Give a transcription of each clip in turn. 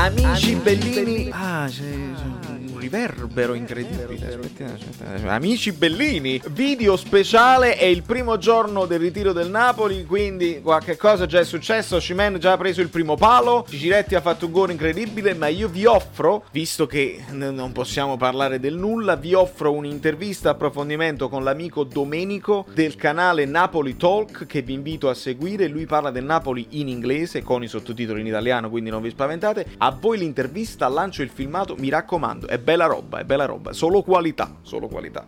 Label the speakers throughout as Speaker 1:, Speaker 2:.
Speaker 1: Amici bellini. Ah, c'è, c'è un riverbero incredibile. Aspettiamo, aspettiamo. Amici bellini, video speciale. È il primo giorno del ritiro del Napoli. Quindi qualche cosa già è successo. Cimen già ha preso il primo palo. Ciretti ha fatto un gol incredibile. Ma io vi offro, visto che non possiamo parlare del nulla, vi offro un'intervista approfondimento con l'amico Domenico del canale Napoli Talk. Che vi invito a seguire. Lui parla del Napoli in inglese con i sottotitoli in italiano. Quindi non vi spaventate. A voi l'intervista, lancio il filmato. Mi raccomando, è bella roba, è bella roba. Solo qualità, solo qualità.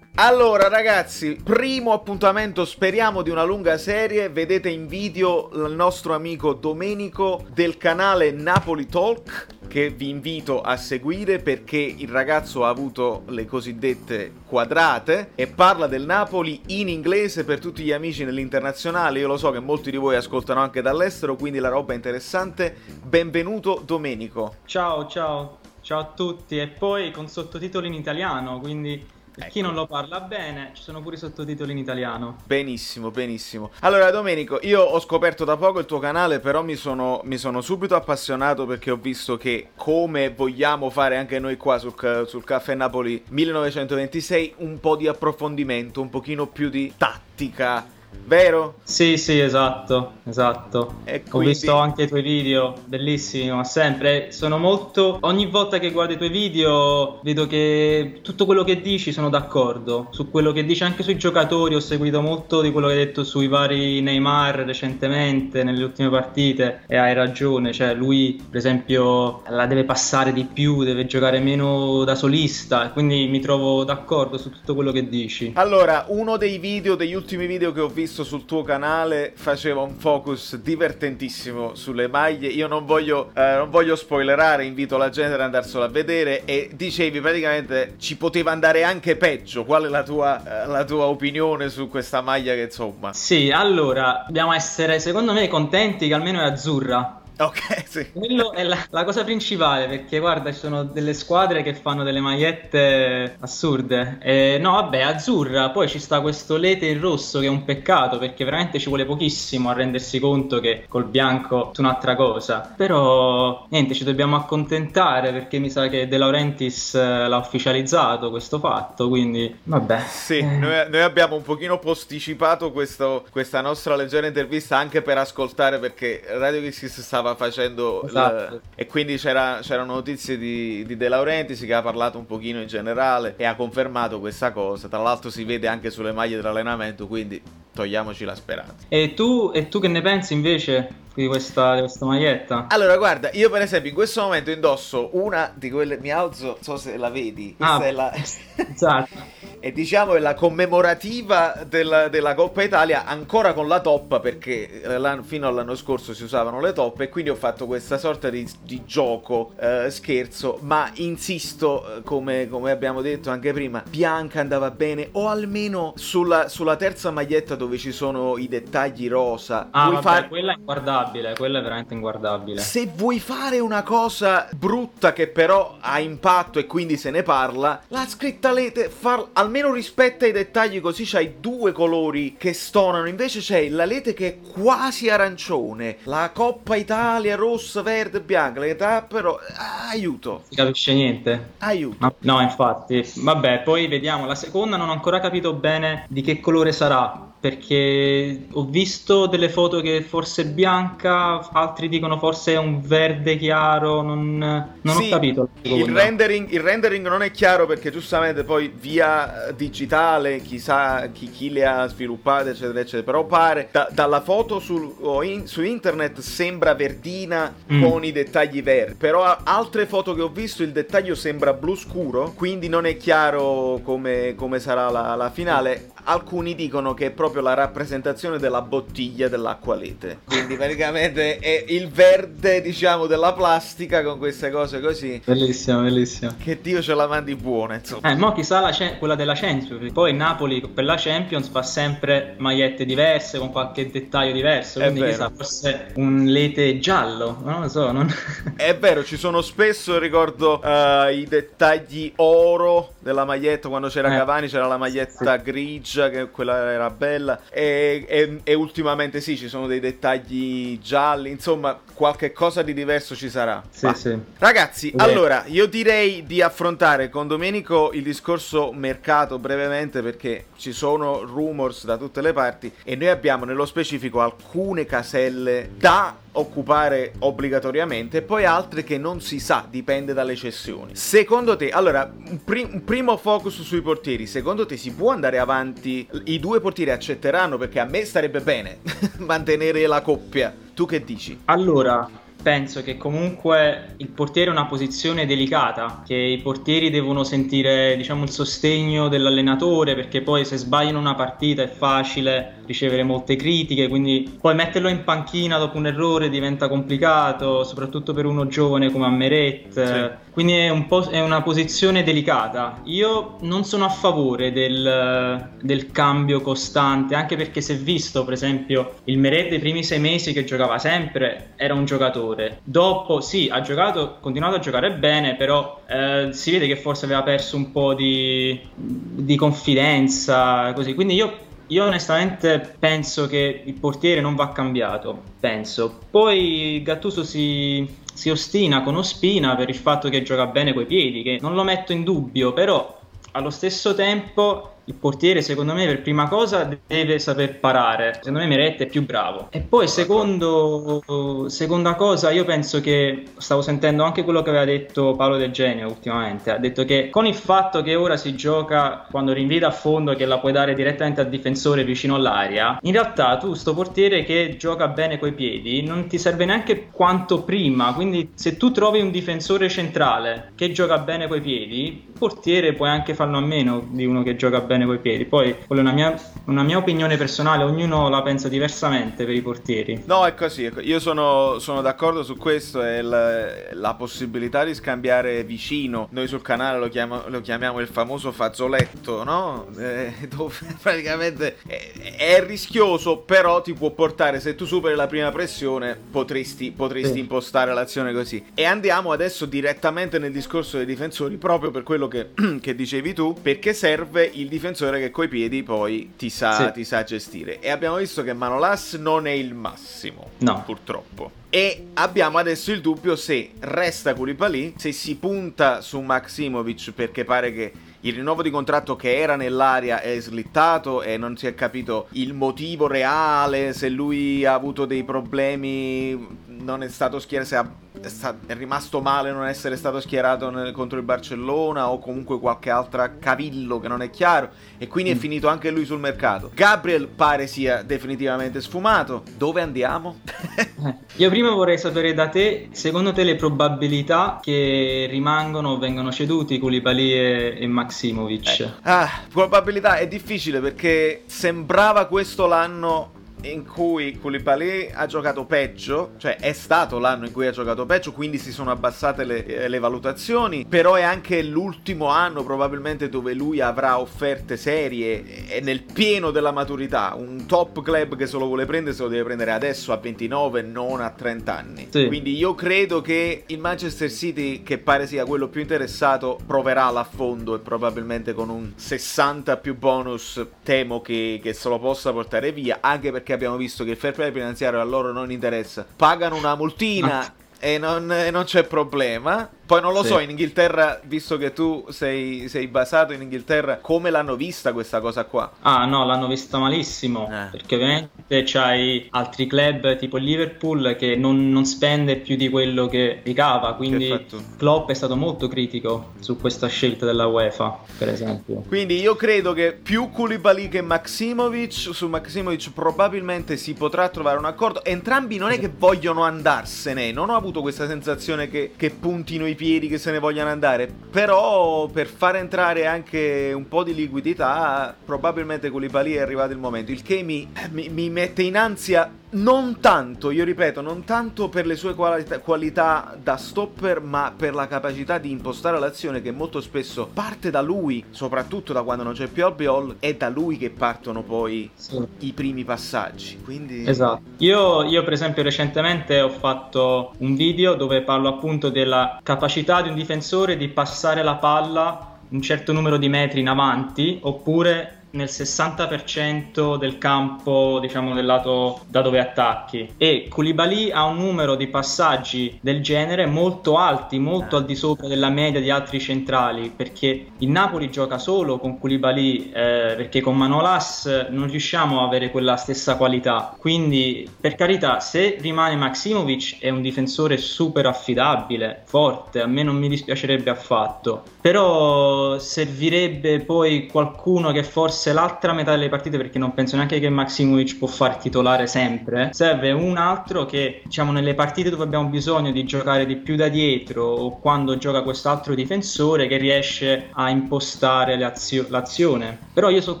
Speaker 1: Allora ragazzi, primo appuntamento, speriamo di una lunga serie, vedete in video il nostro amico Domenico del canale Napoli Talk che vi invito a seguire perché il ragazzo ha avuto le cosiddette quadrate e parla del Napoli in inglese per tutti gli amici nell'internazionale. Io lo so che molti di voi ascoltano anche dall'estero, quindi la roba è interessante. Benvenuto Domenico.
Speaker 2: Ciao, ciao, ciao a tutti. E poi con sottotitoli in italiano, quindi per chi
Speaker 1: Ecco.
Speaker 2: non lo parla bene, ci sono pure i sottotitoli in italiano.
Speaker 1: Benissimo, benissimo. Allora, Domenico, io ho scoperto da poco il tuo canale, però mi sono, mi sono subito appassionato perché ho visto che, come vogliamo fare anche noi qua sul, sul Caffè Napoli 1926, un po' di approfondimento, un pochino più di tattica, vero?
Speaker 2: Sì, sì, esatto, esatto.
Speaker 1: E
Speaker 2: Ho
Speaker 1: quindi-
Speaker 2: visto anche i tuoi video, bellissimi, ma sempre. Sono molto. Ogni volta che guardo i tuoi video, vedo che tutto quello che dici sono d'accordo. Su quello che dici anche sui giocatori, ho seguito molto di quello che hai detto sui vari Neymar recentemente, nelle ultime partite, e hai ragione. Cioè, lui, per esempio, la deve passare di più, deve giocare meno da solista. Quindi mi trovo d'accordo su tutto quello che dici.
Speaker 1: Allora, uno dei video, degli ultimi video che ho visto sul tuo canale faceva un focus divertentissimo sulle maglie. Io non voglio, eh, non voglio spoilerare, invito la gente ad andarselo a vedere. E dicevi praticamente ci poteva andare anche peggio. Qual è la tua, eh, la tua opinione su questa maglia che insomma...
Speaker 2: Sì, allora, dobbiamo essere, secondo me, contenti che almeno è azzurra.
Speaker 1: Ok, sì.
Speaker 2: Quello è la, la cosa principale perché guarda ci sono delle squadre che fanno delle magliette assurde. E, no vabbè azzurra poi ci sta questo lete in rosso che è un peccato perché veramente ci vuole pochissimo a rendersi conto che col bianco è un'altra cosa. Però niente ci dobbiamo accontentare perché mi sa che De Laurentiis eh, l'ha ufficializzato questo fatto quindi vabbè.
Speaker 1: Sì,
Speaker 2: Eh,
Speaker 1: noi, noi abbiamo un pochino posticipato questo- questa nostra leggera intervista anche per ascoltare perché Radio Kiss stava facendo
Speaker 2: Esatto.
Speaker 1: il- e quindi c'era- c'erano notizie di, di De Laurentiis che ha parlato un pochino in generale e ha confermato questa cosa. Tra l'altro si vede anche sulle maglie dell'allenamento, quindi togliamoci la speranza.
Speaker 2: e tu, e tu che ne pensi invece di questa, di questa maglietta?
Speaker 1: Allora, guarda, io per esempio in questo momento indosso una di quelle, mi alzo, non so se la vedi, questa
Speaker 2: Ah,
Speaker 1: è la...
Speaker 2: esatto
Speaker 1: E diciamo è la commemorativa della, della Coppa Italia ancora con la toppa perché eh, fino all'anno scorso si usavano le toppe e quindi ho fatto questa sorta di, di gioco eh, scherzo ma insisto eh, come, come abbiamo detto anche prima bianca andava bene o almeno sulla, sulla terza maglietta dove ci sono i dettagli rosa
Speaker 2: Ah, vabbè,
Speaker 1: far-
Speaker 2: quella è inguardabile, quella è veramente inguardabile.
Speaker 1: se vuoi fare una cosa brutta che però ha impatto e quindi se ne parla, la scritta lete far- almeno rispetta i dettagli così c'hai due colori che stonano, invece c'è la lete che è quasi arancione, la Coppa Italia rossa, verde, bianca, le tappero, ah, aiuto,
Speaker 2: Non si capisce niente.
Speaker 1: aiuto.
Speaker 2: No, infatti. Vabbè, poi vediamo. La seconda non ho ancora capito bene di che colore sarà. Perché ho visto delle foto che forse è bianca, altri dicono forse è un verde chiaro. Non, non
Speaker 1: Sì,
Speaker 2: ho capito.
Speaker 1: Il rendering, il rendering non è chiaro perché giustamente poi via digitale chissà chi, chi le ha sviluppate eccetera eccetera però pare da- dalla foto sul- in- su internet sembra verdina
Speaker 2: Mm.
Speaker 1: con i dettagli verdi però altre foto che ho visto il dettaglio sembra blu scuro quindi non è chiaro come, come sarà la, la finale alcuni dicono che è proprio la rappresentazione della bottiglia dell'acqualete quindi praticamente è il verde diciamo della plastica con queste cose così
Speaker 2: Bellissimo, bellissimo.
Speaker 1: che Dio ce la mandi buona, insomma.
Speaker 2: Eh, mo chissà la ce- quella della Champions. Poi Napoli per la Champions fa sempre magliette diverse con qualche dettaglio diverso. Quindi chissà, forse un lete giallo. Non lo so. Non...
Speaker 1: È vero, ci sono spesso, ricordo, eh, i dettagli oro della maglietta, quando c'era
Speaker 2: Eh.
Speaker 1: Cavani c'era la maglietta grigia grigia, che quella era bella. E, e, e ultimamente sì, ci sono dei dettagli gialli, insomma, qualche cosa di diverso ci sarà.
Speaker 2: Sì, sì.
Speaker 1: Ragazzi, Beh. allora io direi di affrontare con Domenico il discorso mercato brevemente perché ci sono rumors da tutte le parti e noi abbiamo nello specifico alcune caselle da occupare obbligatoriamente poi altre che non si sa, dipende dalle cessioni. Secondo te, allora, un, pri- un, primo focus sui portieri, secondo te si può andare avanti? I due portieri accetteranno perché a me starebbe bene mantenere la coppia. Tu che dici?
Speaker 2: Allora, penso che comunque il portiere è una posizione delicata, che i portieri devono sentire diciamo, il sostegno dell'allenatore perché poi se sbagliano una partita è facile ricevere molte critiche, quindi poi metterlo in panchina dopo un errore diventa complicato, soprattutto per uno giovane come Ammeret. Sì. Quindi è, un è, una posizione delicata. Io non sono a favore del, del, cambio costante, anche perché se visto, per esempio, il Meret dei primi sei mesi che giocava sempre era un giocatore. Dopo, sì, ha giocato, ha continuato a giocare bene, però eh, si vede che forse aveva perso un po' di, di confidenza, così. Quindi io io onestamente penso che il portiere non va cambiato, penso. Poi Gattuso si, si ostina con Ospina per il fatto che gioca bene coi piedi, che non lo metto in dubbio, però allo stesso tempo il portiere secondo me per prima cosa deve saper parare. Secondo me Meret è più bravo. E poi secondo, seconda cosa io penso che stavo sentendo anche quello che aveva detto Paolo Del Genio ultimamente ha detto che con il fatto che ora si gioca quando rinvia a fondo che la puoi dare direttamente al difensore vicino all'aria in realtà tu sto portiere che gioca bene coi piedi non ti serve neanche quanto prima. Quindi se tu trovi un difensore centrale che gioca bene coi piedi il portiere puoi anche farlo a meno di uno che gioca bene bene coi piedi. Poi, quella è una mia, una mia, opinione personale, ognuno la pensa diversamente per i portieri.
Speaker 1: No, è così. Io sono, sono, d'accordo su questo. È la, la, possibilità di scambiare vicino. Noi sul canale lo, chiamo, lo chiamiamo il famoso fazzoletto, no? Eh, dove praticamente è, è, rischioso, però ti può portare. Se tu superi la prima pressione, potresti, potresti sì. impostare l'azione così. E andiamo adesso direttamente nel discorso dei difensori, proprio per quello che, che dicevi tu, perché serve il difensore difensore che coi piedi poi ti sa, sì. ti sa gestire. E abbiamo visto che Manolas non è il massimo, no. purtroppo. E abbiamo adesso il dubbio se resta Koulibaly, se si punta su Maximovic perché pare che il rinnovo di contratto che era nell'aria è slittato e non si è capito il motivo reale, se lui ha avuto dei problemi, non è stato schierato, se ha, è, sta, è, rimasto male non essere stato schierato nel, contro il Barcellona o comunque qualche altra cavillo che non è chiaro e quindi mm. è finito anche lui sul mercato. Gabriel pare sia definitivamente sfumato. Dove andiamo?
Speaker 2: Io prima vorrei sapere da te, secondo te le probabilità che rimangono o vengono ceduti Koulibaly e, e Max Maximovic.
Speaker 1: Eh. Ah, probabilità è difficile perché sembrava questo l'anno in cui Koulibaly ha giocato peggio, cioè è stato l'anno in cui ha giocato peggio, quindi si sono abbassate le, eh, le, valutazioni, però è anche l'ultimo anno probabilmente dove lui avrà offerte serie, è nel pieno della maturità, un top club che se lo vuole prendere se lo deve prendere adesso a 29, non a 30 anni. Sì. Quindi io credo che il Manchester City, che pare sia quello più interessato, proverà l'affondo e probabilmente con un 60 più bonus temo che, che se lo possa portare via, anche perché perché abbiamo visto che il fair play finanziario a loro non interessa. Pagano una multina ah. e non, e non c'è problema. Poi non lo sì. so, in Inghilterra, visto che tu sei, sei, basato in Inghilterra, come l'hanno vista questa cosa qua?
Speaker 2: Ah no, l'hanno vista malissimo, eh. perché ovviamente c'hai altri club tipo Liverpool che non, non spende più di quello che ricava, quindi Perfetto. Klopp è stato molto critico su questa scelta della UEFA, per esempio.
Speaker 1: Quindi io credo che più Koulibaly che Maximovic, su Maximovic probabilmente si potrà trovare un accordo, entrambi non è che vogliono andarsene, non ho avuto questa sensazione che, che puntino i piedi che se ne vogliano andare. Però per far entrare anche un po' di liquidità, probabilmente con Koulibaly è arrivato il momento. Il che mi, mi, mi mette in ansia non tanto, io ripeto, non tanto per le sue qualità, qualità, da stopper, ma per la capacità di impostare l'azione che molto spesso parte da lui, soprattutto da quando non c'è più Albiol, è da lui che partono poi sì. i primi passaggi. Quindi...
Speaker 2: Esatto. Io, io, per esempio, recentemente ho fatto un video dove parlo appunto della capacità di un difensore di passare la palla un certo numero di metri in avanti oppure nel 60% del campo, diciamo, del lato da dove attacchi. E Koulibaly ha un numero di passaggi del genere molto alti, molto al di sopra della media di altri centrali, perché il Napoli gioca solo con Koulibaly, eh, perché con Manolas non riusciamo a avere quella stessa qualità. Quindi, per carità, se rimane Maximovic è un difensore super affidabile, forte, a me non mi dispiacerebbe affatto. Però servirebbe poi qualcuno che forse l'altra metà delle partite, perché non penso neanche che Maximovic può far titolare sempre, serve un altro che diciamo nelle partite dove abbiamo bisogno di giocare di più da dietro o quando gioca quest'altro difensore che riesce a impostare l'azio- l'azione. Però io sono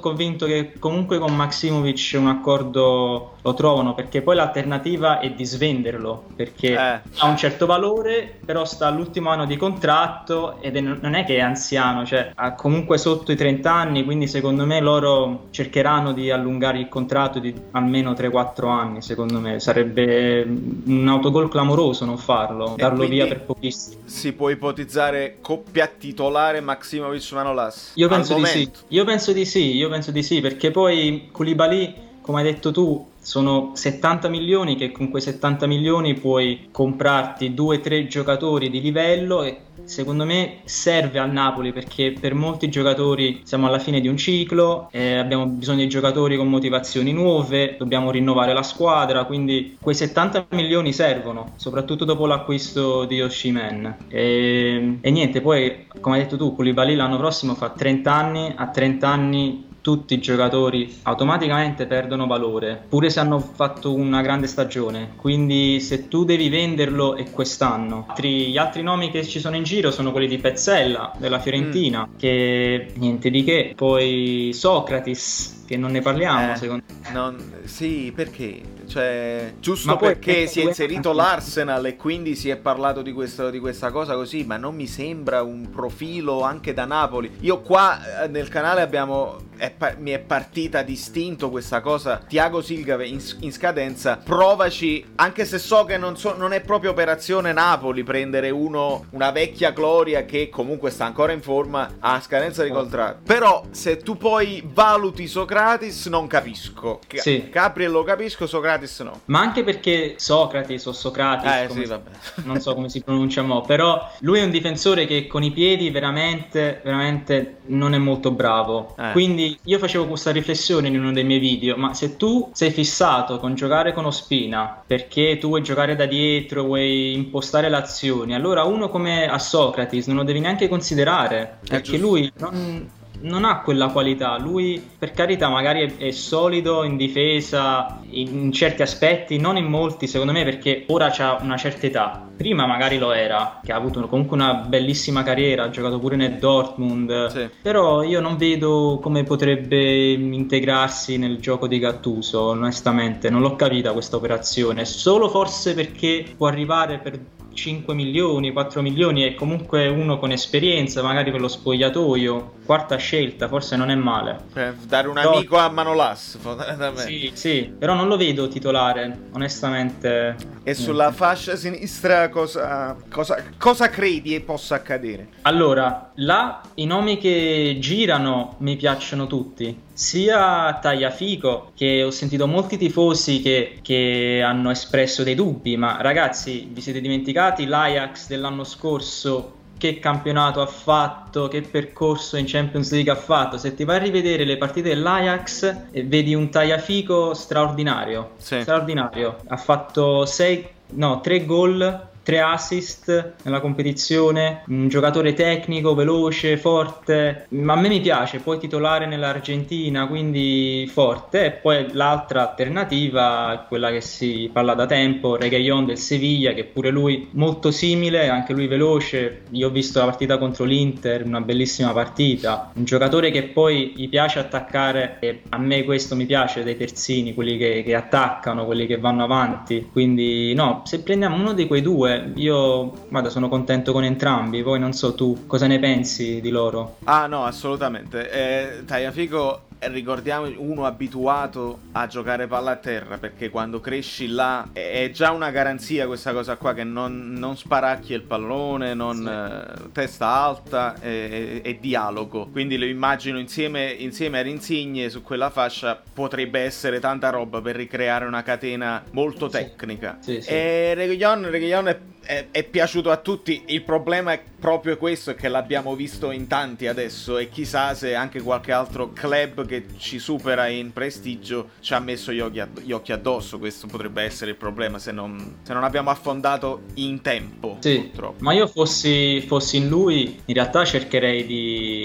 Speaker 2: convinto che comunque con Maximovic un accordo lo trovano perché poi l'alternativa è di svenderlo perché eh. ha un certo valore però sta all'ultimo anno di contratto ed è, non è che è anziano cioè ha comunque sotto i 30 anni quindi secondo me loro cercheranno di allungare il contratto di almeno 3-4 anni secondo me. Sarebbe un autogol clamoroso non farlo e darlo via per pochissimo.
Speaker 1: si può ipotizzare coppia titolare Maximovic Manolas?
Speaker 2: Io penso di sì. io penso di sì io penso di sì perché poi Koulibaly come hai detto tu sono 70 milioni che con quei 70 milioni puoi comprarti due o tre giocatori di livello e secondo me serve al Napoli perché per molti giocatori siamo alla fine di un ciclo, eh, abbiamo bisogno di giocatori con motivazioni nuove, dobbiamo rinnovare la squadra, quindi quei 70 milioni servono, soprattutto dopo l'acquisto di Oshimen. E, e niente, poi come hai detto tu, Koulibaly l'anno prossimo fa 30 anni, a 30 anni tutti i giocatori automaticamente perdono valore, pure se hanno fatto una grande stagione. Quindi se tu devi venderlo è quest'anno. Altri, gli altri nomi che ci sono in giro sono quelli di Pezzella della Fiorentina, mm. che niente di che. Poi Socrates, che non ne parliamo
Speaker 1: eh,
Speaker 2: secondo
Speaker 1: me. Non, sì, perché? Cioè, giusto ma perché si è inserito l'Arsenal e quindi si è parlato di, questo, di, questa cosa così, ma non mi sembra un profilo anche da Napoli. Io qua eh, nel canale abbiamo è pa- mi è partita distinto questa cosa. Tiago Silgave in, in, scadenza, provaci, anche se so che non, so, non, è proprio operazione Napoli prendere uno, una vecchia gloria che comunque sta ancora in forma a scadenza di contratto. Però se tu poi valuti Socrates non capisco. Sì. Gabriel lo capisco, Socrates no.
Speaker 2: Ma anche perché Socrates o Socrates, eh, sì, si, non so come si pronuncia mo, però lui è un difensore che con i piedi veramente, veramente non è molto bravo. Eh. Quindi io facevo questa riflessione in uno dei miei video, ma se tu sei fissato con giocare con Ospina perché tu vuoi giocare da dietro, vuoi impostare le azioni, allora uno come a Socrates non lo devi neanche considerare, perché lui non, non ha quella qualità. Lui, per carità, magari è, è, solido in difesa in certi aspetti, non in molti, secondo me, perché ora ha una certa età. Prima magari lo era, che ha avuto comunque una bellissima carriera, ha giocato pure nel Dortmund. Sì. Però io non vedo come potrebbe integrarsi nel gioco di Gattuso, onestamente. Non l'ho capita questa operazione. Solo forse perché può arrivare per 5 milioni, 4 milioni e comunque uno con esperienza, magari per lo spogliatoio, quarta scelta, forse non è male.
Speaker 1: Per dare un però... amico a Manolas,
Speaker 2: fondamentalmente. Sì, sì, però non lo vedo titolare, onestamente.
Speaker 1: E sulla fascia sinistra cosa, cosa, cosa credi possa accadere?
Speaker 2: Allora, là i nomi che girano mi piacciono tutti sia Tagliafico che ho sentito molti tifosi che, che, hanno espresso dei dubbi, ma ragazzi vi siete dimenticati l'Ajax dell'anno scorso che campionato ha fatto, che percorso in Champions League ha fatto. Se ti vai a rivedere le partite dell'Ajax eh, vedi un Tagliafico straordinario, sì. straordinario. Ha fatto 6 no, 3 gol tre assist nella competizione, un giocatore tecnico, veloce, forte, ma a me mi piace, poi titolare nell'Argentina, quindi forte, e poi l'altra alternativa quella che si parla da tempo, Regaillon del Sevilla, che pure lui molto simile, anche lui veloce, io ho visto la partita contro l'Inter, una bellissima partita, un giocatore che poi gli piace attaccare, e a me questo mi piace dei terzini, quelli che, che attaccano, quelli che vanno avanti, quindi no, se prendiamo uno di quei due, io guarda, sono contento con entrambi. Poi non so tu cosa ne pensi di loro.
Speaker 1: Ah, no, assolutamente. Eh, Tagliafico ricordiamo uno abituato a giocare palla a terra perché quando cresci là è già una garanzia questa cosa qua che non, non sparacchi il pallone, non sì. eh, testa alta e, e, dialogo. Quindi lo immagino insieme, insieme a Rinsigne su quella fascia potrebbe essere tanta roba per ricreare una catena molto tecnica. Sì. Sì, e Reguillon, Reguillon è è, è, piaciuto a tutti. Il problema è proprio questo: è che l'abbiamo visto in tanti adesso. E chissà se anche qualche altro club che ci supera in prestigio ci ha messo gli occhi, gli occhi addosso. Questo potrebbe essere il problema se non, se non abbiamo affondato in tempo.
Speaker 2: Sì, purtroppo. ma io fossi, fossi in lui, in realtà cercherei di,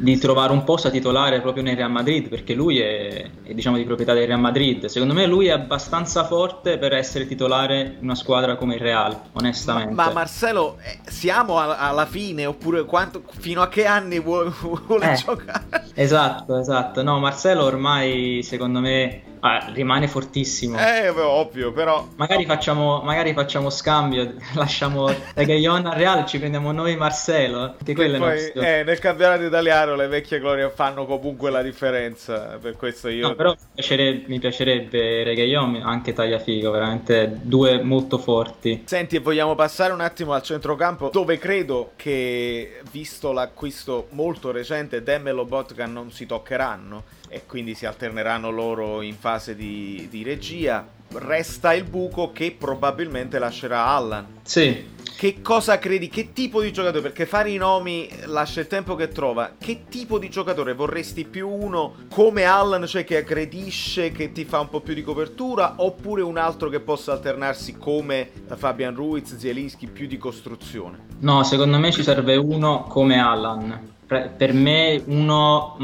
Speaker 2: di trovare un posto a titolare proprio nel Real Madrid. Perché lui è, è diciamo di proprietà del Real Madrid. Secondo me lui è abbastanza forte per essere titolare in una squadra come il Real onestamente.
Speaker 1: Ma, ma Marcello, eh, siamo a, alla fine oppure quanto, fino a che anni vuole, vuole eh, giocare?
Speaker 2: Esatto, esatto. No, Marcello ormai secondo me Ah, rimane fortissimo.
Speaker 1: Eh, ovvio, però.
Speaker 2: Magari facciamo, magari facciamo scambio, lasciamo Regaglion al Real, ci prendiamo noi Marcelo. Che quello
Speaker 1: poi. Eh, nel campionato italiano le vecchie glorie fanno comunque la differenza. Per questo io.
Speaker 2: No, però mi piacerebbe, mi piacerebbe Regaglion, anche Tagliafico, veramente due molto forti.
Speaker 1: Senti, e vogliamo passare un attimo al centrocampo, dove credo che, visto l'acquisto molto recente, Dem e Lobotka non si toccheranno e quindi si alterneranno loro in fase di, di regia. Resta il buco che probabilmente lascerà Allan.
Speaker 2: Sì.
Speaker 1: Che cosa credi? Che tipo di giocatore? Perché fare i nomi lascia il tempo che trova. Che tipo di giocatore vorresti più uno come Allan, cioè che aggredisce, che ti fa un po' più di copertura, oppure un altro che possa alternarsi come Fabian Ruiz, Zielinski, più di costruzione?
Speaker 2: No, secondo me ci serve uno come Allan. Per me uno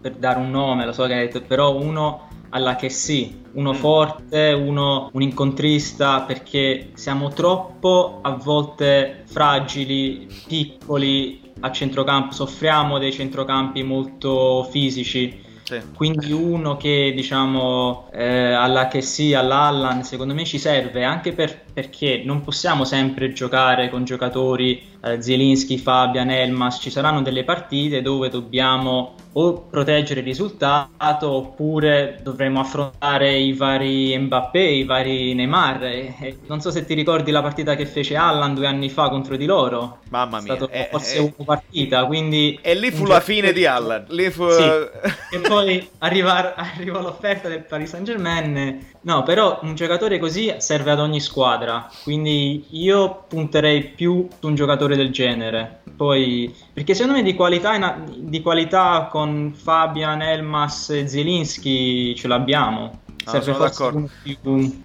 Speaker 2: per dare un nome, lo so che hai detto, però uno alla che sì, uno mm. forte, uno un incontrista, perché siamo troppo a volte fragili, piccoli a centrocampo, soffriamo dei centrocampi molto fisici. Sì. Quindi uno che diciamo eh, alla che sì, all'Allan, secondo me ci serve anche per, perché non possiamo sempre giocare con giocatori eh, Zielinski, Fabian, Elmas, ci saranno delle partite dove dobbiamo o proteggere il risultato oppure dovremo affrontare i vari Mbappé, i vari Neymar. E, e non so se ti ricordi la partita che fece Allan due anni fa contro di loro.
Speaker 1: Mamma mia,
Speaker 2: è eh, forse eh, una partita, quindi...
Speaker 1: E lì fu la fine di Allan. Fu...
Speaker 2: Sì. e poi arriva, arriva l'offerta del Paris Saint Germain. No, però un giocatore così serve ad ogni squadra, quindi io punterei più su un giocatore del genere. Poi, perché secondo me di qualità, di qualità con Fabian, Elmas e Zielinski ce l'abbiamo.
Speaker 1: Ah, sono d'accordo.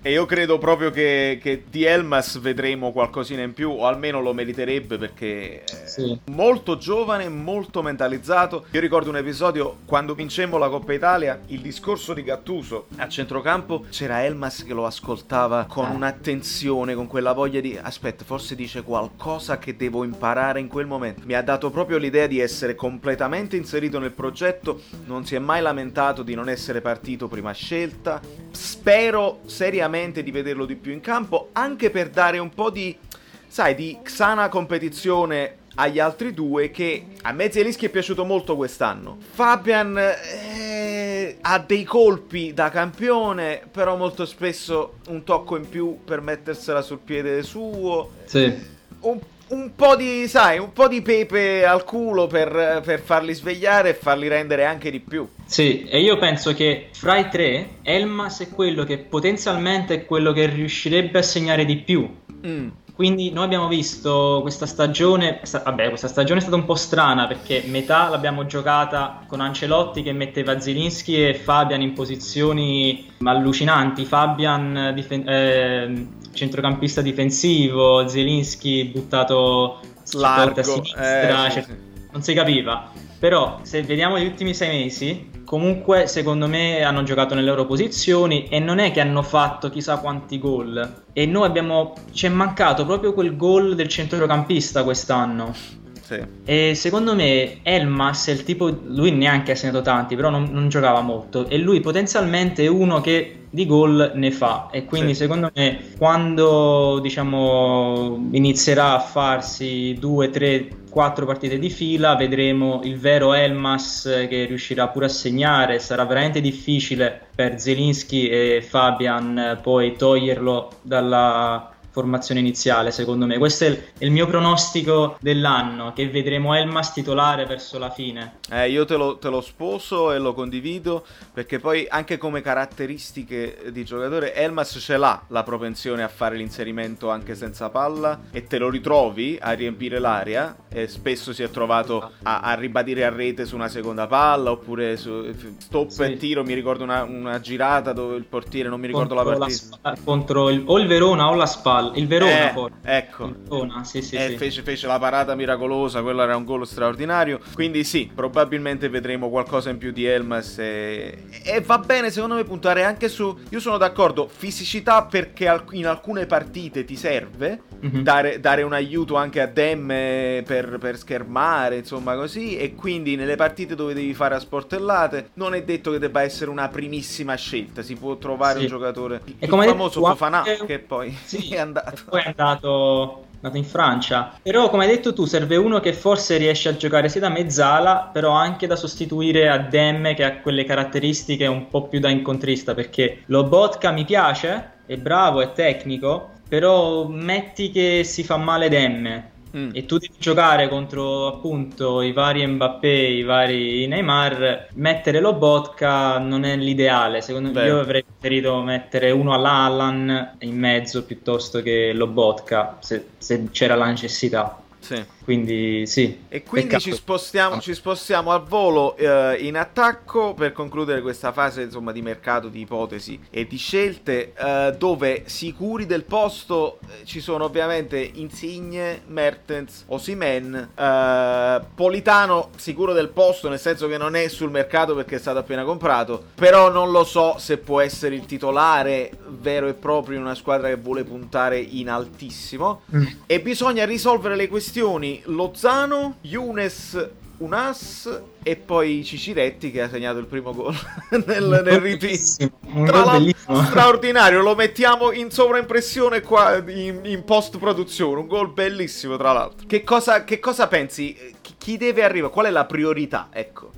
Speaker 1: E io credo proprio che, che, di Elmas vedremo qualcosina in più, o almeno lo meriterebbe perché è sì. molto giovane, molto mentalizzato. Io ricordo un episodio quando vincemmo la Coppa Italia, il discorso di Gattuso a centrocampo, c'era Elmas che lo ascoltava con eh. un'attenzione, con quella voglia di aspetta, forse dice qualcosa che devo imparare in quel momento. Mi ha dato proprio l'idea di essere completamente inserito nel progetto, non si è mai lamentato di non essere partito prima scelta Spero seriamente di vederlo di più in campo, anche per dare un po' di, sai, di sana competizione agli altri due che a me Zielinski è piaciuto molto quest'anno. Fabian eh, ha dei colpi da campione, però molto spesso un tocco in più per mettersela sul piede suo.
Speaker 2: Sì.
Speaker 1: Un un po' di, sai, un po' di pepe al culo per, per, farli svegliare e farli rendere anche di più.
Speaker 2: Sì, e io penso che fra i tre Elmas è quello che potenzialmente è quello che riuscirebbe a segnare di più. Mm. Quindi noi abbiamo visto questa stagione, vabbè questa stagione è stata un po' strana perché metà l'abbiamo giocata con Ancelotti che metteva Zilinski e Fabian in posizioni allucinanti, Fabian difen- eh, centrocampista difensivo, Zelinski buttato
Speaker 1: largo a
Speaker 2: sinistra, eh, cioè, sì, sì. non si capiva. Però se vediamo gli ultimi sei mesi, comunque secondo me hanno giocato nelle loro posizioni e non è che hanno fatto chissà quanti gol. E noi abbiamo... ci è mancato proprio quel gol del centrocampista quest'anno. Sì. E secondo me Elmas è il tipo, lui neanche ha segnato tanti, però non, non giocava molto e lui potenzialmente è uno che di gol ne fa e quindi sì. secondo me quando diciamo inizierà a farsi due, tre, quattro partite di fila vedremo il vero Elmas che riuscirà pure a segnare sarà veramente difficile per Zelinski e Fabian poi toglierlo dalla formazione iniziale, secondo me. Questo è il, mio pronostico dell'anno, che vedremo Elmas titolare verso la fine.
Speaker 1: Eh, io te lo, te lo, sposo e lo condivido, perché poi anche come caratteristiche di giocatore, Elmas ce l'ha la propensione a fare l'inserimento anche senza palla e te lo ritrovi a riempire l'area e spesso si è trovato a, a ribadire a rete su una seconda palla oppure su stop sì. e tiro, mi ricordo una, una, girata dove il portiere, non mi ricordo contro la partita.
Speaker 2: La, contro il, o il Verona o la Spal Spal- il Verona,
Speaker 1: eh,
Speaker 2: forse.
Speaker 1: Ecco.
Speaker 2: Verona, sì, sì,
Speaker 1: eh,
Speaker 2: sì.
Speaker 1: Fece, fece, la parata miracolosa, quello era un gol straordinario. Quindi sì, probabilmente vedremo qualcosa in più di Elmas e, e va bene secondo me puntare anche su... Io sono d'accordo, fisicità perché in alcune partite ti serve, mm-hmm. dare, dare, un aiuto anche a Demme per, per schermare, insomma così, e quindi nelle partite dove devi fare a sportellate non è detto che debba essere una primissima scelta, si può trovare sì. un giocatore, il, il famoso Fofana, che poi sì. è andato
Speaker 2: andato. Poi è andato, in Francia. Però, come hai detto tu, serve uno che forse riesce a giocare sia da mezzala, però anche da sostituire a Demme, che ha quelle caratteristiche un po' più da incontrista. Perché Lobotka mi piace, è bravo, è tecnico, però metti che si fa male Demme mm. e tu devi giocare contro appunto i vari Mbappé, i vari Neymar, mettere Lobotka non è l'ideale. Secondo me io avrei preferito mettere uno all'Allan in mezzo piuttosto che Lobotka se, se c'era la necessità.
Speaker 1: Sì.
Speaker 2: Quindi sì.
Speaker 1: E quindi ci spostiamo, ci spostiamo, al volo eh, in attacco per concludere questa fase insomma, di mercato, di ipotesi e di scelte eh, dove sicuri del posto eh, ci sono ovviamente Insigne, Mertens, Osimen, eh, Politano sicuro del posto nel senso che non è sul mercato perché è stato appena comprato, però non lo so se può essere il titolare vero e proprio in una squadra che vuole puntare in altissimo mm. e bisogna risolvere le questioni Lozano, Younes Unas e poi Ciciretti che ha segnato il primo gol nel, nel. Tra l'altro straordinario, lo mettiamo in sovraimpressione qua in, in post produzione, un gol bellissimo tra l'altro. Che cosa, che cosa pensi? Chi, chi deve arrivare? Qual è la priorità? Ecco.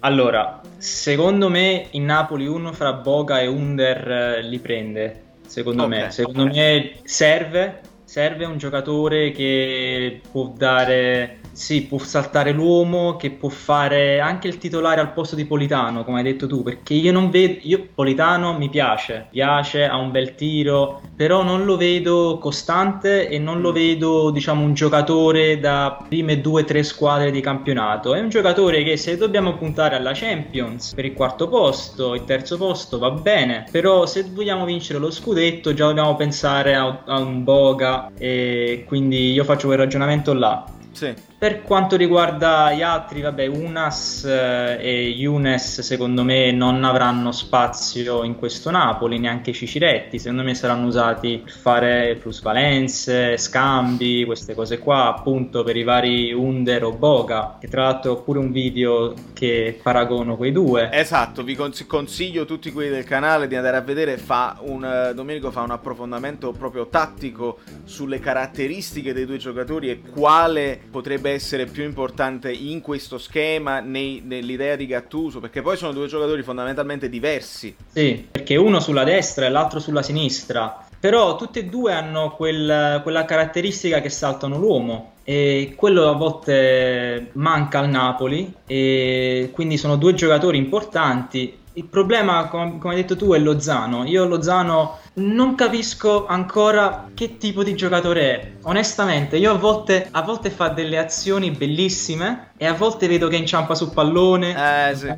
Speaker 2: Allora, secondo me in Napoli uno fra Boga e Under eh, li prende. Secondo okay, me, secondo okay. me serve serve un giocatore che può dare sì, può saltare l'uomo, che può fare anche il titolare al posto di Politano, come hai detto tu, perché io non vedo, io Politano mi piace, piace, ha un bel tiro, però non lo vedo costante e non lo vedo, diciamo, un giocatore da prime due o tre squadre di campionato. È un giocatore che se dobbiamo puntare alla Champions per il quarto posto, il terzo posto va bene, però se vogliamo vincere lo scudetto già dobbiamo pensare a, a un Boga e quindi io faccio quel ragionamento là.
Speaker 1: Sì.
Speaker 2: Per quanto riguarda gli altri, vabbè, Unas eh, e Younes secondo me non avranno spazio in questo Napoli, neanche Ciciretti, secondo me saranno usati per fare plusvalenze, scambi, queste cose qua, appunto per i vari Under o Boga, che tra l'altro ho pure un video che paragono quei due.
Speaker 1: Esatto, vi consiglio tutti quelli del canale di andare a vedere, fa un, eh, Domenico fa un approfondimento proprio tattico sulle caratteristiche dei due giocatori e quale potrebbe potrebbe essere più importante in questo schema, nei, nell'idea di Gattuso? Perché poi sono due giocatori fondamentalmente diversi.
Speaker 2: Sì, perché uno sulla destra e l'altro sulla sinistra. Però tutti e due hanno quel, quella caratteristica che saltano l'uomo e quello a volte manca al Napoli e quindi sono due giocatori importanti il problema, come, come, hai detto tu, è Lozano. Io Lozano non capisco ancora che tipo di giocatore è. Onestamente, io a volte, a volte fa delle azioni bellissime e a volte vedo che inciampa sul pallone.
Speaker 1: Eh, sì.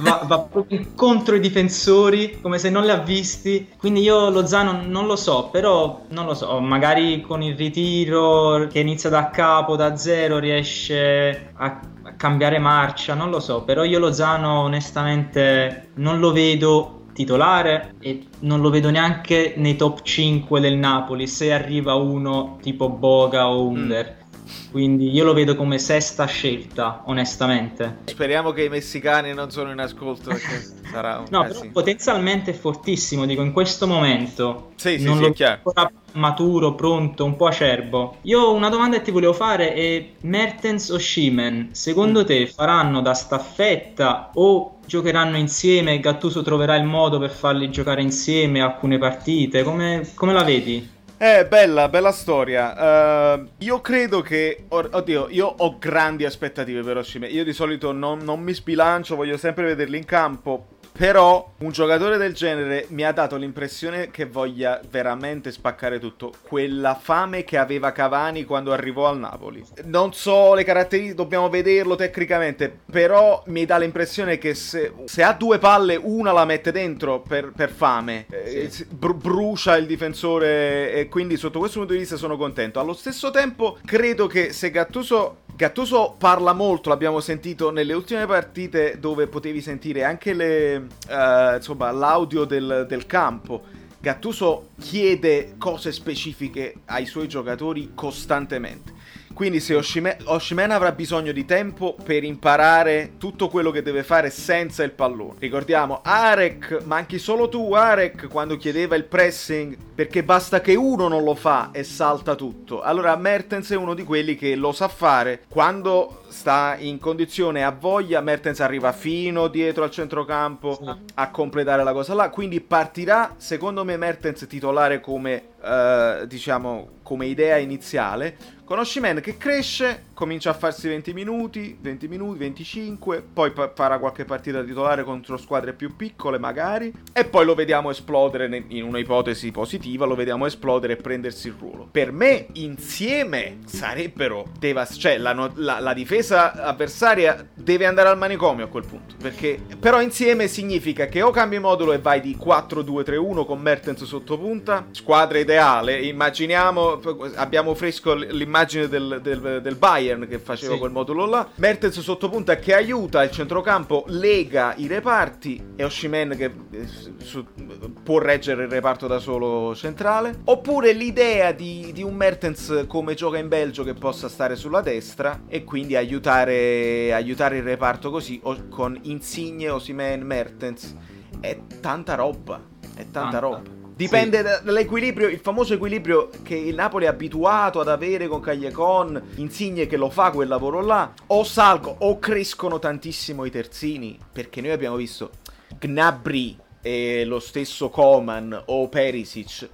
Speaker 2: va, va, proprio contro i difensori, come se non li ha visti. Quindi io Lozano non lo so, però non lo so. Magari con il ritiro che inizia da capo, da zero, riesce a cambiare marcia, non lo so, però io Lozano onestamente non lo vedo titolare e non lo vedo neanche nei top 5 del Napoli se arriva uno tipo Boga o Under. Mm. Quindi io lo vedo come sesta scelta, onestamente.
Speaker 1: Speriamo che i messicani non sono in ascolto perché sarà un
Speaker 2: No, però potenzialmente è fortissimo, dico, in questo momento.
Speaker 1: Sì, sì,
Speaker 2: non
Speaker 1: sì,
Speaker 2: lo
Speaker 1: è chiaro.
Speaker 2: ancora maturo, pronto, un po' acerbo. Io una domanda che ti volevo fare è Mertens o Shimen, secondo
Speaker 1: Mm.
Speaker 2: te faranno da staffetta o giocheranno insieme e Gattuso troverà il modo per farli giocare insieme alcune partite? Come, come la vedi?
Speaker 1: Eh, bella, bella storia. Eh, io credo che. or- oddio, io ho grandi aspettative per Oshime. Io di solito non, non mi sbilancio, voglio sempre vederli in campo. Però un giocatore del genere mi ha dato l'impressione che voglia veramente spaccare tutto. Quella fame che aveva Cavani quando arrivò al Napoli. Non so le caratteristiche, dobbiamo vederlo tecnicamente. Però mi dà l'impressione che se, se ha due palle, una la mette dentro per, per fame. Eh, si- bru- brucia il difensore. E quindi, sotto questo punto di vista, sono contento. Allo stesso tempo, credo che se Gattuso. Gattuso parla molto, l'abbiamo sentito nelle ultime partite dove potevi sentire anche le, eh, insomma, l'audio del, del campo. Gattuso chiede cose specifiche ai suoi giocatori costantemente. Quindi se Oshime- avrà bisogno di tempo per imparare tutto quello che deve fare senza il pallone. Ricordiamo, Arek, ma anche solo tu Arek, quando chiedeva il pressing, perché basta che uno non lo fa e salta tutto. Allora Mertens è uno di quelli che lo sa fare. Quando sta in condizione ha voglia, Mertens arriva fino dietro al centrocampo
Speaker 2: Sì.
Speaker 1: a completare la cosa là. Quindi partirà, secondo me, Mertens titolare come, eh, diciamo, come idea iniziale. Con Oshimen che cresce, comincia a farsi 20 minuti, 20 minuti, 25, poi pa- farà qualche partita titolare contro squadre più piccole magari, e poi lo vediamo esplodere ne- in un'ipotesi positiva, lo vediamo esplodere e prendersi il ruolo. Per me insieme sarebbero devas- cioè la, no- la- la difesa avversaria deve andare al manicomio a quel punto, perché però insieme significa che o cambi modulo e vai di 4-2-3-1 con Mertens sotto punta, squadra ideale, immaginiamo, abbiamo fresco l'immagine del, del- del Bayern che faceva
Speaker 2: Sì.
Speaker 1: quel modulo là, Mertens sotto punta che aiuta il centrocampo, lega i reparti e Oshimen che eh, su- può reggere il reparto da solo centrale, oppure l'idea di, di un Mertens come gioca in Belgio che possa stare sulla destra e quindi aiutare, aiutare il reparto così o- con Insigne, Osimen, Mertens. È tanta roba, è tanta
Speaker 2: Tanta.
Speaker 1: roba. Dipende da- dall'equilibrio, il famoso equilibrio che il Napoli è abituato ad avere con Cagliacon, Insigne che lo fa quel lavoro là, o salgo o crescono tantissimo i terzini, perché noi abbiamo visto Gnabry e lo stesso Coman o Perisic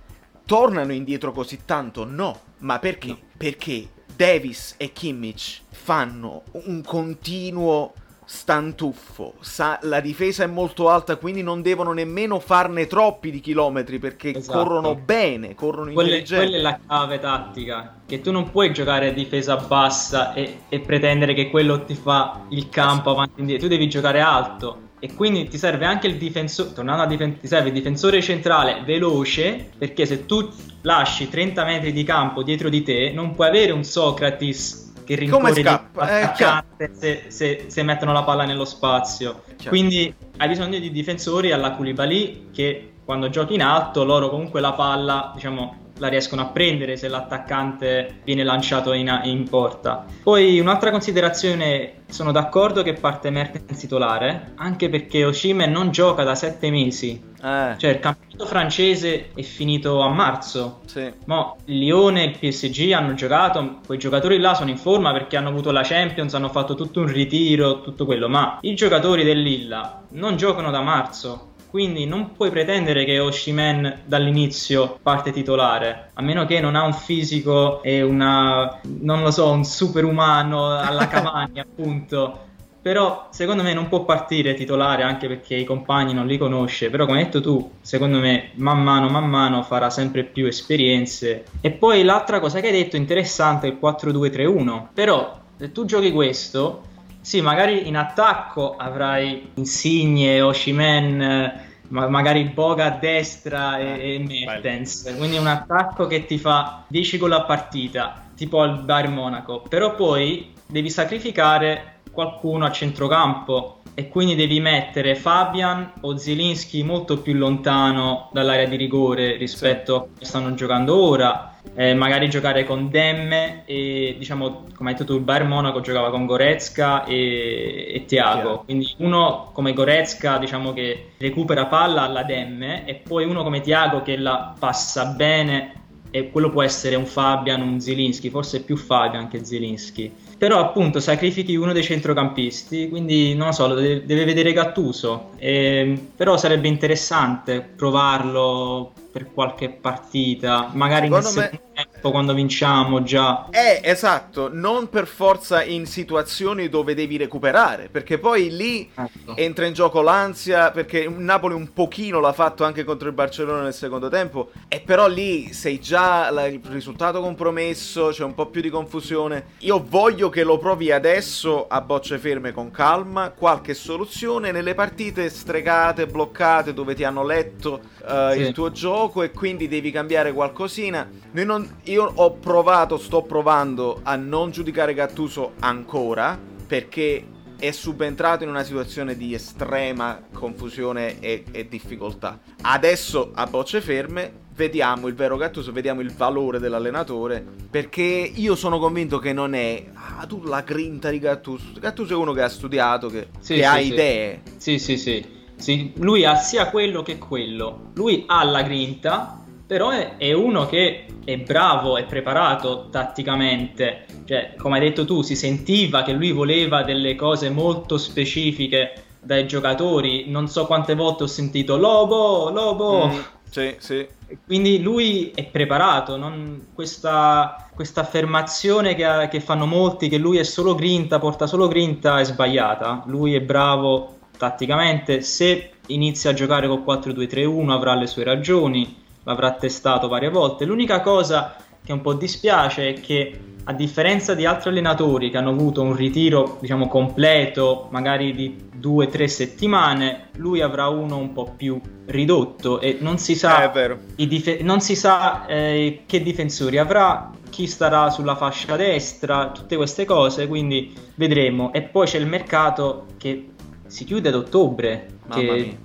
Speaker 1: tornano indietro così tanto? No, ma perché?
Speaker 2: No.
Speaker 1: Perché Davis e Kimmich fanno un continuo stantuffo. Sa- la difesa è molto alta, quindi non devono nemmeno farne troppi di chilometri perché
Speaker 2: Esatto.
Speaker 1: corrono bene, corrono
Speaker 2: Quella,
Speaker 1: intelligenti.
Speaker 2: quella è la chiave tattica, che tu non puoi giocare a difesa bassa e, e pretendere che quello ti fa il campo avanti e indietro, tu devi giocare alto e quindi ti serve anche il difensore, tornando a difen- ti serve il difensore centrale veloce, perché se tu lasci 30 metri di campo dietro di te non puoi avere un Socrates che rincorre
Speaker 1: scappa? Eh,
Speaker 2: l'attaccante se, se- se mettono la palla nello spazio.
Speaker 1: Chiaro.
Speaker 2: Quindi hai bisogno di difensori alla Koulibaly che quando giochi in alto loro comunque la palla diciamo la riescono a prendere se l'attaccante viene lanciato in, in porta. Poi un'altra considerazione, sono d'accordo che parte Mertens titolare, anche perché Oshimen non gioca da sette mesi,
Speaker 1: Eh,
Speaker 2: cioè il campionato francese è finito a marzo.
Speaker 1: sì.
Speaker 2: Mo, il Lione e il PSG hanno giocato, quei giocatori là sono in forma perché hanno avuto la Champions, hanno fatto tutto un ritiro, tutto quello, ma i giocatori del Lilla non giocano da marzo. Quindi non puoi pretendere che Oshimen dall'inizio parte titolare, a meno che non ha un fisico e una, non lo so, un superumano alla Cavani, appunto. Però secondo me non può partire titolare anche perché i compagni non li conosce. Però come hai detto tu, secondo me man mano man mano farà sempre più esperienze. E poi l'altra cosa che hai detto interessante è il 4-2-3-1. Però se tu giochi questo, sì, magari in attacco avrai Insigne, Oshimen, eh, ma- magari Boga a destra e, e Mertens. Quindi un attacco che ti fa 10 gol a partita, tipo al Bayern Monaco. Però poi devi sacrificare qualcuno a centrocampo e quindi devi mettere Fabian o Zielinski molto più lontano dall'area di rigore rispetto a come stanno giocando ora. Eh, magari giocare con Demme e diciamo come hai detto tu il Bayern Monaco giocava con Goretzka e, e Tiago quindi uno come Goretzka diciamo che recupera palla alla Demme e poi uno come Tiago che la passa bene e quello può essere un Fabian, un Zielinski, forse più Fabian che Zielinski. Però appunto sacrifichi uno dei centrocampisti, quindi non lo so, deve, deve vedere Gattuso. E, però sarebbe interessante provarlo per qualche partita, magari Secondo nel me... tempo quando vinciamo già.
Speaker 1: Eh, esatto, non per forza in situazioni dove devi recuperare, perché poi lì ecco. entra in gioco l'ansia, perché Napoli un pochino l'ha fatto anche contro il Barcellona nel secondo tempo, e però lì sei già il risultato compromesso, c'è un po' più di confusione. Io voglio che lo provi adesso a bocce ferme con calma, qualche soluzione nelle partite stregate, bloccate, dove ti hanno letto uh, sì. il tuo gioco poco e quindi devi cambiare qualcosina. Non, io ho provato, sto provando a non giudicare Gattuso ancora perché è subentrato in una situazione di estrema confusione e, e, difficoltà. Adesso a bocce ferme vediamo il vero Gattuso, vediamo il valore dell'allenatore, perché io sono convinto che non è ah, tu la grinta di Gattuso. Gattuso è uno che ha studiato, che, sì, che sì, ha sì. idee.
Speaker 2: Sì, sì, sì. Sì, lui ha sia quello che quello. Lui ha la grinta, però è, è, uno che è bravo, è preparato tatticamente. Cioè, come hai detto tu, si sentiva che lui voleva delle cose molto specifiche dai giocatori. Non so quante volte ho sentito Lobo, Lobo. Mm,
Speaker 1: sì, sì.
Speaker 2: Quindi lui è preparato. Non... Questa, questa, affermazione che, ha, che fanno molti che lui è solo grinta, porta solo grinta, è sbagliata. Lui è bravo tatticamente. Se inizia a giocare con 4-2-3-1 avrà le sue ragioni, l'avrà testato varie volte. L'unica cosa che un po' dispiace è che a differenza di altri allenatori che hanno avuto un ritiro diciamo completo, magari di due o tre settimane, lui avrà uno un po' più ridotto e non si sa,
Speaker 1: eh,
Speaker 2: dif- non si sa eh, che difensori avrà, chi starà sulla fascia destra, tutte queste cose, quindi vedremo. E poi c'è il mercato che si chiude ad ottobre, Mamma che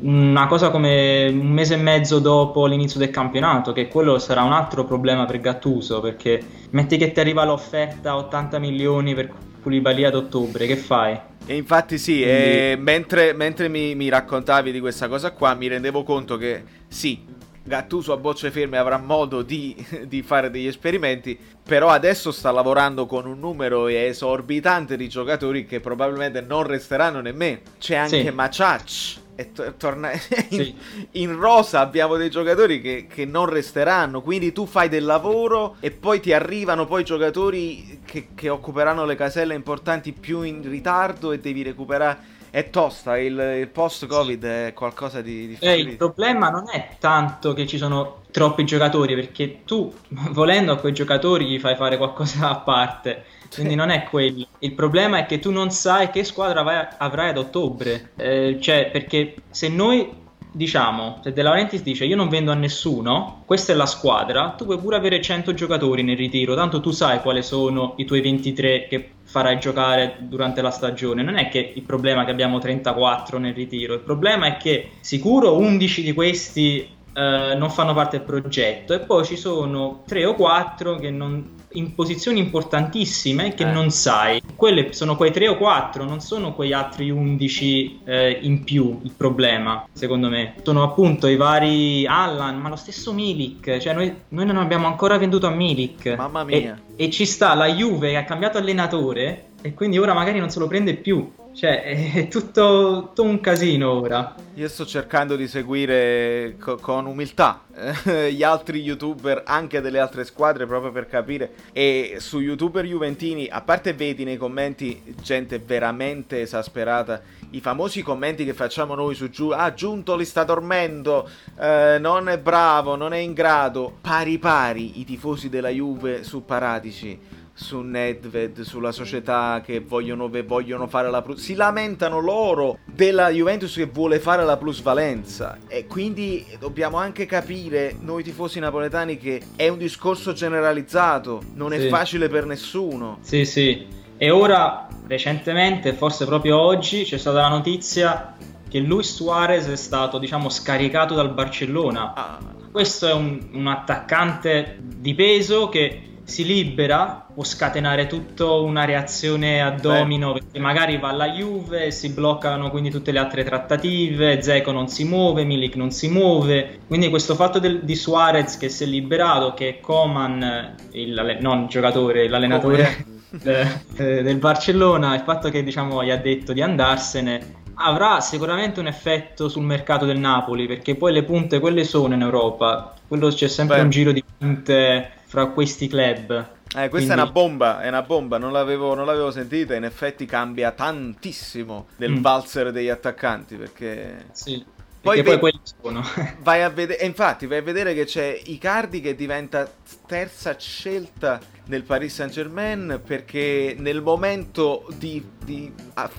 Speaker 2: una cosa come un mese e mezzo dopo l'inizio del campionato, che quello sarà un altro problema per Gattuso, perché metti che ti arriva l'offerta a 80 milioni per Koulibaly ad ottobre, che fai?
Speaker 1: E infatti sì, Quindi... eh, mentre, mentre mi, mi raccontavi di questa cosa qua mi rendevo conto che sì, Gattuso a bocce ferme avrà modo di, di, fare degli esperimenti, però adesso sta lavorando con un numero esorbitante di giocatori che probabilmente non resteranno nemmeno. C'è anche sì. Maciac. E to- torna- in, sì. in, rosa abbiamo dei giocatori che, che, non resteranno. Quindi tu fai del lavoro e poi ti arrivano poi giocatori che, che occuperanno le caselle importanti più in ritardo e devi recuperare è tosta, il, il post-Covid è qualcosa di, di
Speaker 2: eh, Il problema non è tanto che ci sono troppi giocatori, perché tu, volendo a quei giocatori, gli fai fare qualcosa a parte. Quindi non è quello. Il problema è che tu non sai che squadra vai, avrai ad ottobre. Eh, cioè, perché se noi diciamo, se De Laurentiis dice io non vendo a nessuno, questa è la squadra, tu puoi pure avere 100 giocatori nel ritiro, tanto tu sai quali sono i tuoi 23 che farai giocare durante la stagione. Non è che il problema è che abbiamo 34 nel ritiro, il problema è che sicuro 11 di questi eh, non fanno parte del progetto e poi ci sono 3 o 4 che non, in posizioni importantissime che eh. non sai. Quelle sono quei 3 o 4, non sono quei altri 11 eh, in più il problema, secondo me. Sono appunto i vari Allan, ma lo stesso Milik, cioè noi, noi non abbiamo ancora venduto a Milik.
Speaker 1: Mamma mia.
Speaker 2: E, e ci sta la Juve che ha cambiato allenatore e quindi ora magari non se lo prende più. Cioè, è tutto, tutto, un casino ora.
Speaker 1: Io sto cercando di seguire co- con umiltà eh, gli altri youtuber anche delle altre squadre proprio per capire. E su youtuber juventini, a parte vedi nei commenti gente veramente esasperata, i famosi commenti che facciamo noi su giù, ah Giuntoli sta dormendo, eh, non è bravo, non è in grado, pari pari i tifosi della Juve su Paratici su Nedved, sulla società che vogliono, vogliono fare la plus... Si lamentano loro della Juventus che vuole fare la plusvalenza e quindi dobbiamo anche capire, noi tifosi napoletani, che è un discorso generalizzato, non è facile per nessuno.
Speaker 2: Sì, sì. E ora, recentemente, forse proprio oggi, c'è stata la notizia che Luis Suarez è stato, diciamo, scaricato dal Barcellona. Ah. Questo è un, un attaccante di peso che si libera, può scatenare tutta una reazione a domino Beh. perché magari va alla Juve, si bloccano quindi tutte le altre trattative, Zeco non si muove, Milik non si muove, quindi questo fatto del, di Suarez che si è liberato, che Coman, il, non il giocatore, l'allenatore eh, eh, del Barcellona, il fatto che diciamo gli ha detto di andarsene avrà sicuramente un effetto sul mercato del Napoli perché poi le punte quelle sono in Europa, quello c'è sempre Beh. un giro di punte fra questi club.
Speaker 1: Eh, questa Quindi... è una bomba, è una bomba, non l'avevo, non l'avevo sentita, in effetti cambia tantissimo del mm. valzer degli attaccanti perché...
Speaker 2: Sì. Poi, poi quelli sono.
Speaker 1: vai a vedere, infatti, vai a vedere che c'è Icardi che diventa terza scelta nel Paris Saint Germain perché nel momento di, di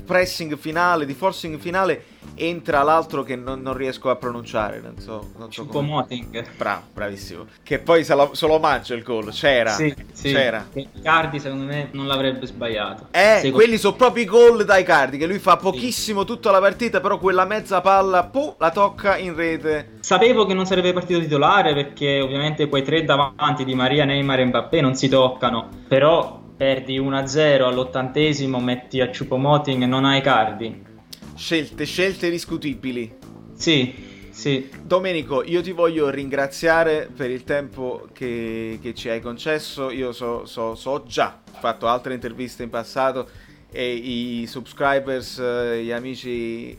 Speaker 1: pressing finale, di forcing finale, entra l'altro che non, non riesco a pronunciare. Non so, non so. Bravo, bravissimo. Che poi se lo, se lo mangia il gol. C'era.
Speaker 2: Sì, sì.
Speaker 1: C'era.
Speaker 2: Cardi secondo me non l'avrebbe sbagliato.
Speaker 1: Eh, secondo... quelli sono proprio i gol dai Cardi che lui fa pochissimo sì. tutta la partita, però quella mezza palla, puh, la tocca in rete.
Speaker 2: Sapevo che non sarebbe partito titolare perché ovviamente quei tre davanti di Maria, Neymar e Mbappé non si toccano, però perdi 1-0 all'ottantesimo, metti a Chupomoting e non hai Cardi
Speaker 1: Scelte, scelte discutibili.
Speaker 2: Sì, sì.
Speaker 1: Domenico, io ti voglio ringraziare per il tempo che, che ci hai concesso. Io so, so, so, già, ho fatto altre interviste in passato e i subscribers, eh, gli amici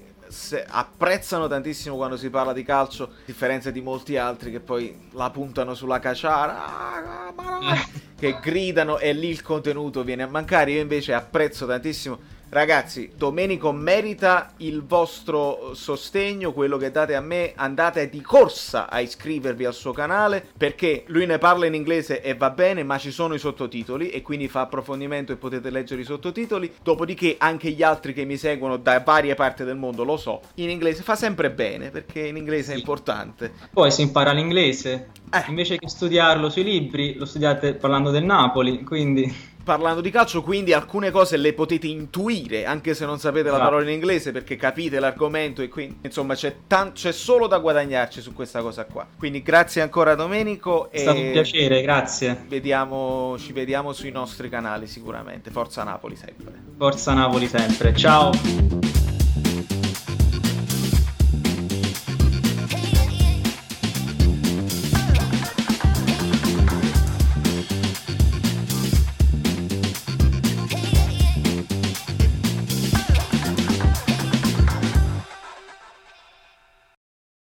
Speaker 1: apprezzano tantissimo quando si parla di calcio, a differenza di molti altri che poi la puntano sulla caciara, ah, che gridano e lì il contenuto viene a mancare. Io invece apprezzo tantissimo Ragazzi, Domenico merita il vostro sostegno, quello che date a me. Andate di corsa a iscrivervi al suo canale perché lui ne parla in inglese e va bene, ma ci sono i sottotitoli e quindi fa approfondimento e potete leggere i sottotitoli. Dopodiché anche gli altri che mi seguono da varie parti del mondo lo so. In inglese fa sempre bene perché in inglese sì. è importante.
Speaker 2: Poi si impara l'inglese. Eh. Invece che studiarlo sui libri, lo studiate parlando del Napoli, quindi
Speaker 1: parlando di calcio, quindi alcune cose le potete intuire, anche se non sapete la parola in inglese, perché capite l'argomento e quindi, insomma, c'è, tan- c'è solo da guadagnarci su questa cosa qua. Quindi grazie ancora Domenico.
Speaker 2: È stato un piacere, grazie.
Speaker 1: Vediamo, ci vediamo sui nostri canali sicuramente. Forza Napoli sempre.
Speaker 2: Forza Napoli sempre, ciao.